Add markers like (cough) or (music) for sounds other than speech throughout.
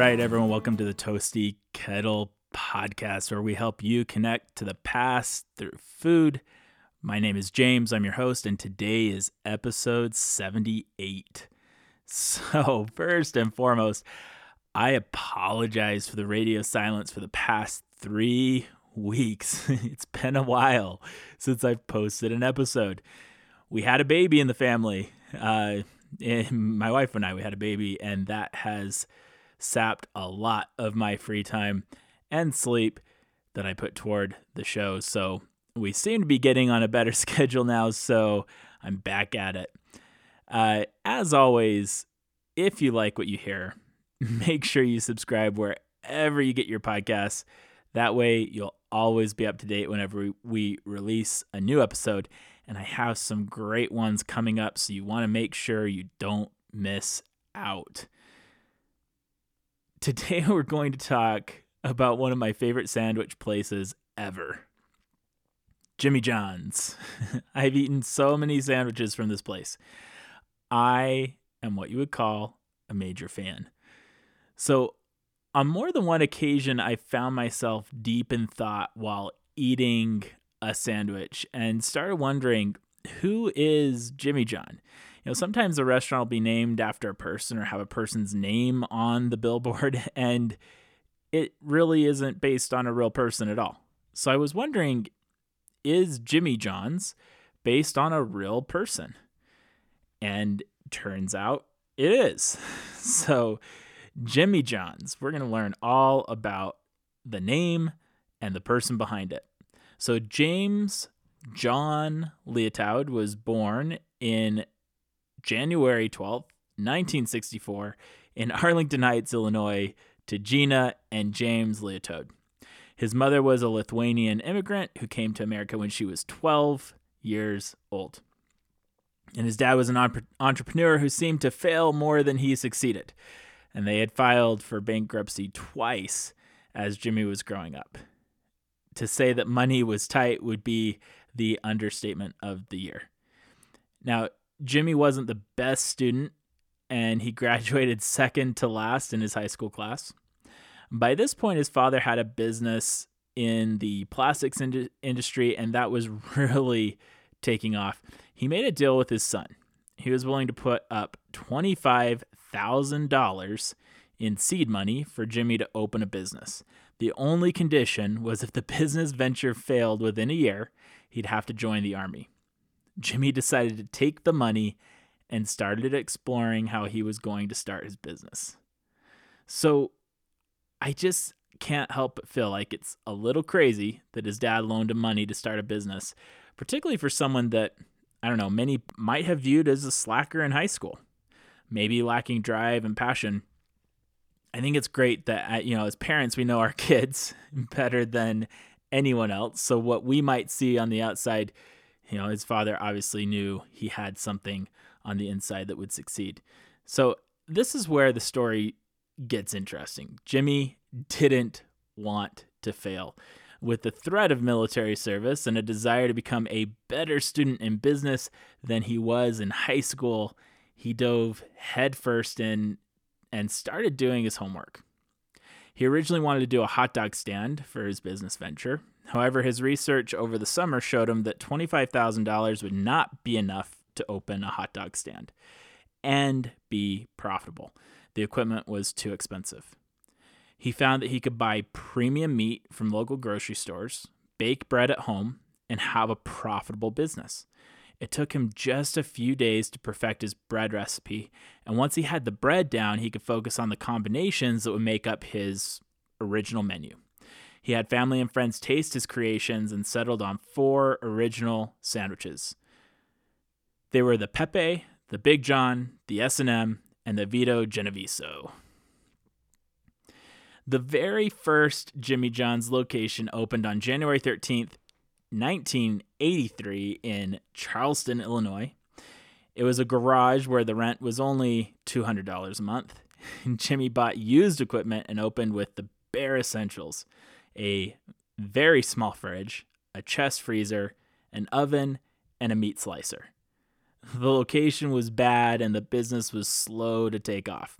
Right, everyone, welcome to the Toasty Kettle podcast, where we help you connect to the past through food. My name is James, I'm your host, and today is episode 78. So, (laughs) first and foremost, I apologize for the radio silence for the past three weeks. (laughs) it's been a while since I've posted an episode. We had a baby in the family. Uh, my wife and I, we had a baby, and that has sapped a lot of my free time and sleep that I put toward the show. So we seem to be getting on a better (laughs) schedule now. So I'm back at it. Uh, as always, if you like what you hear, (laughs) make sure you subscribe wherever you get your podcasts. That way, you'll always be up to date whenever we release a new episode. And I have some great ones coming up, so you want to make sure you don't miss out. Today, (laughs) we're going to talk about one of my favorite sandwich places ever Jimmy John's. (laughs) I've eaten so many sandwiches from this place. I am what you would call a major fan. So, on more than one occasion, I found myself deep in thought while eating a sandwich and started wondering who is Jimmy John? Know, sometimes a restaurant will be named after a person or have a person's name on the billboard, (laughs) and it really isn't based on a real person at all. So I was wondering is Jimmy John's based on a real person? And turns out it is. (laughs) So, Jimmy John's, we're going to learn all about the name and the person behind it. So, James John Liautaud was born in January 12th, 1964, in Arlington Heights, Illinois, to Gina and James Liautaud. His mother was a Lithuanian immigrant who came to America when she was 12 years old. And his dad was an entrepreneur who seemed to fail more than he succeeded. And they had filed for bankruptcy twice as Jimmy was growing up. To say that money was tight would be the understatement of the year. Now, Jimmy wasn't the best student, and he (laughs) graduated second to last in his high school class. By this point, his father had a business in the plastics ind- industry, and that was (laughs) really taking off. He made a deal with his son. He was willing to put up $25,000 in seed money for Jimmy to open a business. The only condition was if the (laughs) business venture failed within a year, he'd have to join the army. Jimmy decided to take the money and started exploring how he was going to start his business. So I just can't help but feel like it's a little crazy that his dad loaned him money to start a business, particularly for someone that, I don't know, many might have viewed as a slacker in high school, maybe lacking drive and passion. I think it's great that, uh, you know, as parents, we know our (laughs) kids better than anyone else. So what we might see on the outside, you know, his father obviously knew he had something on the inside that would succeed. So this is where the story gets interesting. Jimmy didn't want to fail. With the threat of military service and a desire to become a better student in business than he was in high school, he dove headfirst in and started doing his homework. He originally wanted to do a hot dog stand for his business venture. However, his research over the summer showed him that $25,000 would not be enough to open a hot dog stand and be profitable the equipment was too expensive. He found that he could buy premium meat from local grocery stores, bake bread at home, and have a profitable business. It took him just a few days to perfect his bread recipe, and once he had the bread down, he could focus on the combinations that would make up his original menu. He had family and friends taste his creations and settled on four original sandwiches. They were the Pepe, the Big John, the S&M, and the Vito Genoveso. The very first Jimmy John's location opened on January 13th, 1983, in Charleston, Illinois. It was a garage where the rent was only $200 a month. (laughs) Jimmy bought used equipment and opened with the bare essentials a very small fridge, a chest freezer, an oven, and a meat slicer. The location was bad and the business was slow to take off.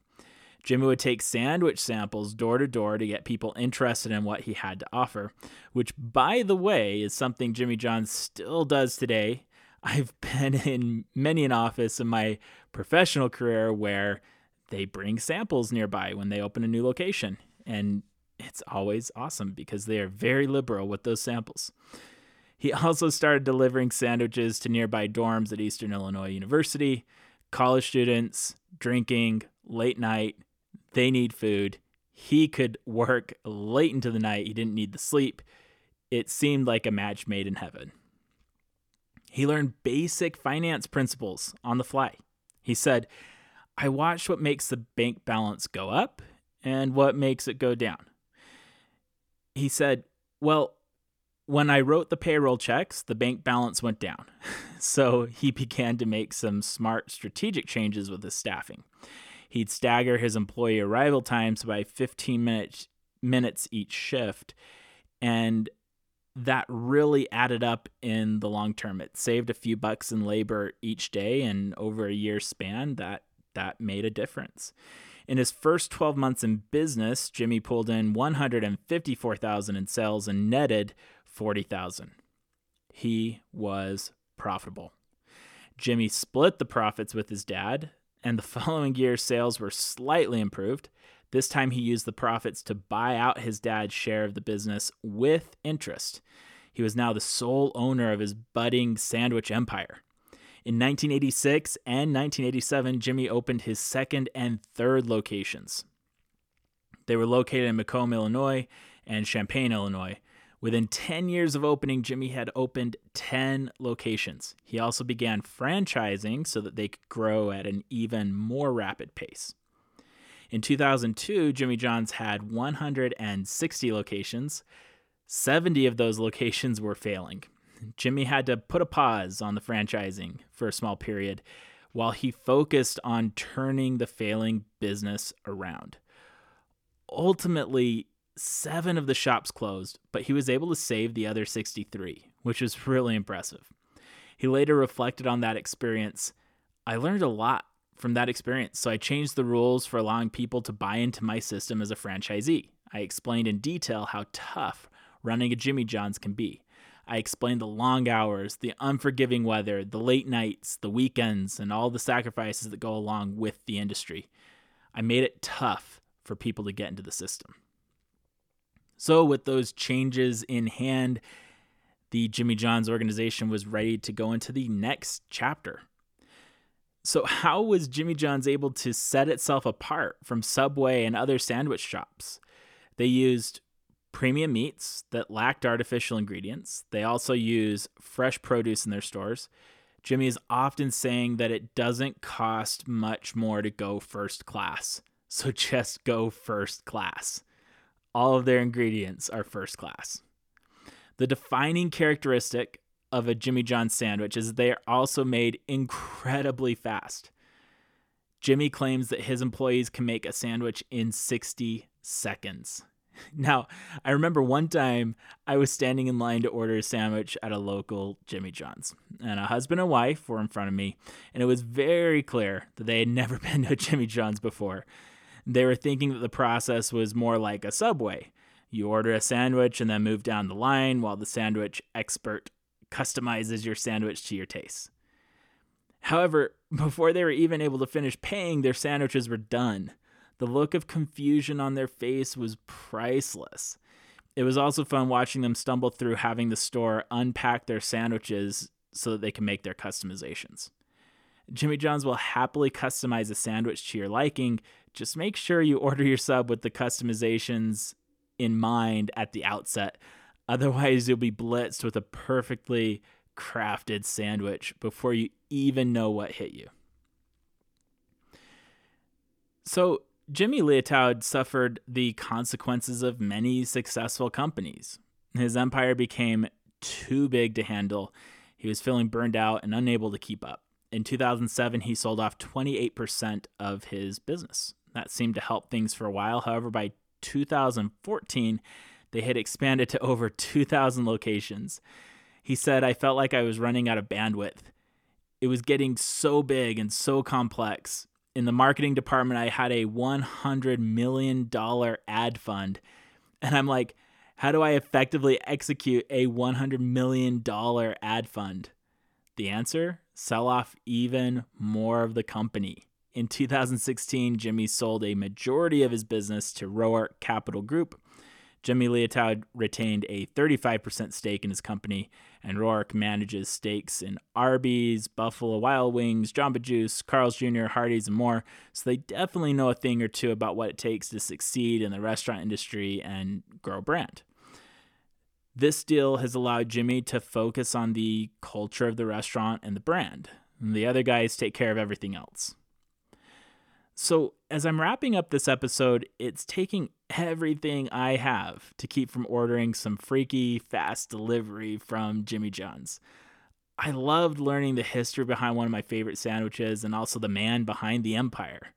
Jimmy would take sandwich samples door to door to get people interested in what he had to offer, which, by the way, is something Jimmy John still does today. (laughs) I've been in many an office in my professional career where they bring samples nearby when they open a new location. And it's always awesome because they are very liberal with those samples. He (laughs) also started delivering sandwiches to nearby dorms at Eastern Illinois University, college students, drinking, late night, they need food. He could work late into the night. He didn't need the sleep. It seemed like a match made in heaven. He learned basic finance principles on the fly. He said, I watched what makes the bank balance go up and what makes it go down. He said, Well, when I wrote the payroll checks, the bank balance went down. (laughs) so he began to make some smart strategic changes with his staffing. He'd stagger his employee arrival times by 15 minutes minutes each shift and that really added up in the long term. It saved a few bucks in labor each day and over a year span that that made a difference. In his first 12 months in business, Jimmy pulled in 154,000 in sales and netted 40,000. He was profitable. Jimmy split the profits with his dad, and the (laughs) following year sales were slightly improved. This time he used the profits to buy out his dad's share of the business with interest. He was now the sole owner of his budding sandwich empire. In 1986 and 1987, Jimmy opened his second and third locations. They were located in Macomb, Illinois and Champaign, Illinois, Within 10 years of opening, Jimmy had opened 10 locations. He also began franchising so that they could grow at an even more rapid pace. In 2002, Jimmy John's had 160 locations. 70 of those locations were failing. Jimmy had to put a pause on the franchising for a small period while he focused on turning the failing business around. Ultimately, seven of the shops closed, but he was able to save the other 63, which was really impressive. He later reflected on that experience. I learned a lot from that experience, so I changed the rules for allowing people to buy into my system as a franchisee. I explained in detail how tough running a Jimmy John's can be. I explained the long hours, the unforgiving weather, the late nights, the weekends, and all the sacrifices that go along with the industry. I made it tough for people to get into the system. So, with those changes in hand, the Jimmy John's organization was ready to go into the next chapter. So, how was Jimmy John's able to set itself apart from Subway and other sandwich shops? They used premium meats that lacked artificial ingredients. They also use fresh produce in their stores. Jimmy is often saying that it doesn't cost much more to go first class. So (laughs) just go first class all of their ingredients are first class. The defining characteristic of a Jimmy John sandwich is they are also made incredibly fast. Jimmy claims that his employees can make a sandwich in 60 seconds. (laughs) Now, I remember one time I was standing in line to order a sandwich at a local Jimmy John's, and a husband and wife were in front of me, and it was very clear that they had never (laughs) been to a Jimmy John's before. They were thinking that the process was more like a subway. You order a sandwich and then move down the line while the sandwich expert customizes your sandwich to your taste. However, (laughs) before they were even able to finish paying, their sandwiches were done. The look of confusion on their face was priceless. It was also fun watching them stumble through having the store unpack their sandwiches so that they can make their customizations. Jimmy John's will happily customize a sandwich to your liking. Just make sure you order your sub with the customizations in mind at the outset. Otherwise, you'll be blitzed with a perfectly crafted sandwich before you even know what hit you. So, Jimmy Liautaud suffered the consequences of many successful companies. His empire became too big to handle. He was feeling burned out and unable to keep up. In 2007, he sold off 28% of his business. That seemed to help things for a while. However, by 2014, they had expanded to over 2,000 locations. He said, I felt like I was running out of bandwidth. It was getting so big and so complex. in the marketing department, I had a $100 million ad fund. And I'm like, how do I effectively execute a $100 million ad fund? The answer sell off even more of the company. In 2016, Jimmy sold a majority of his business to Roark Capital Group. Jimmy Liautaud retained a 35% stake in his company, and Roark manages stakes in Arby's, Buffalo Wild Wings, Jamba Juice, Carl's Jr., Hardee's, and more. So they definitely know a thing or two about what it takes to succeed in the restaurant industry and grow a brand. This deal has allowed Jimmy to focus on the culture of the restaurant and the brand. And the other guys take care of everything else. So, as I'm wrapping up this episode, it's taking everything I have to keep from ordering some freaky fast delivery from Jimmy John's. I loved learning the history behind one of my favorite sandwiches and also the man behind the empire.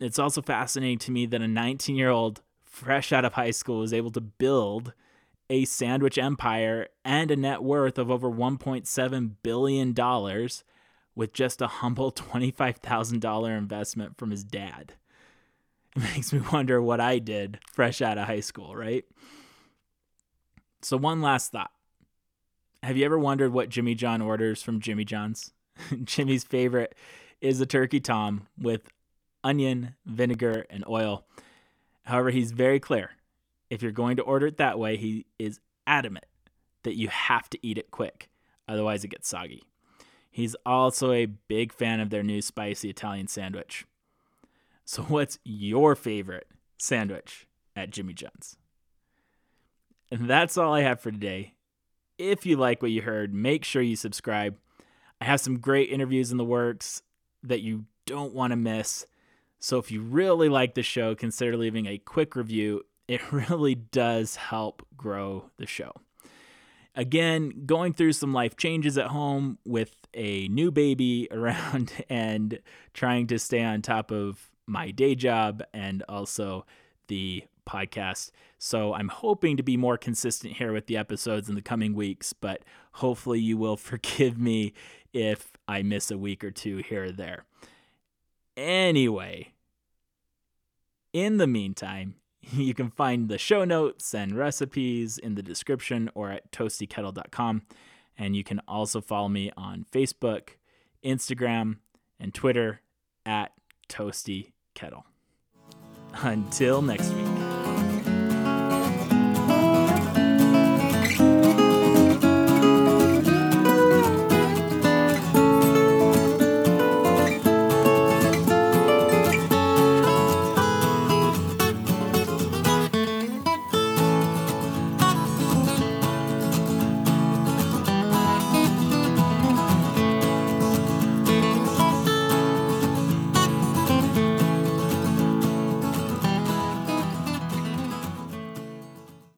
It's also fascinating to me that a 19 year old fresh out of high school was able to build a sandwich empire and a net worth of over $1.7 billion with just a humble (laughs) $25,000 investment from his dad. It (laughs) makes me wonder what I did fresh out of high school, right? So, one last thought. Have you ever wondered what Jimmy John orders from Jimmy John's? (laughs) Jimmy's favorite is a turkey tom with onion, vinegar, and oil. However, he's very clear. If you're going to order it that way, he is adamant that you have to eat it quick, otherwise, it gets soggy. He's also a big fan of their new spicy Italian sandwich. So, (laughs) what's your favorite sandwich at Jimmy John's? And that's all I have for today. If you like what you heard, make sure you subscribe. I have some great interviews in the works that you don't want to miss. So, if you really like the show, consider leaving a quick review. It (laughs) really does help grow the show. Again, going through some life changes at home with a new baby (laughs) around and trying to stay on top of my day job and also the podcast. So I'm hoping to be more consistent here with the episodes in the coming weeks, but hopefully you will (laughs) forgive me if I miss a week or two here or there. Anyway, in the meantime, You can find the show notes and recipes in the description or at toastykettle.com. And you can also follow me on Facebook, Instagram, and Twitter at Toasty Kettle. Until next week.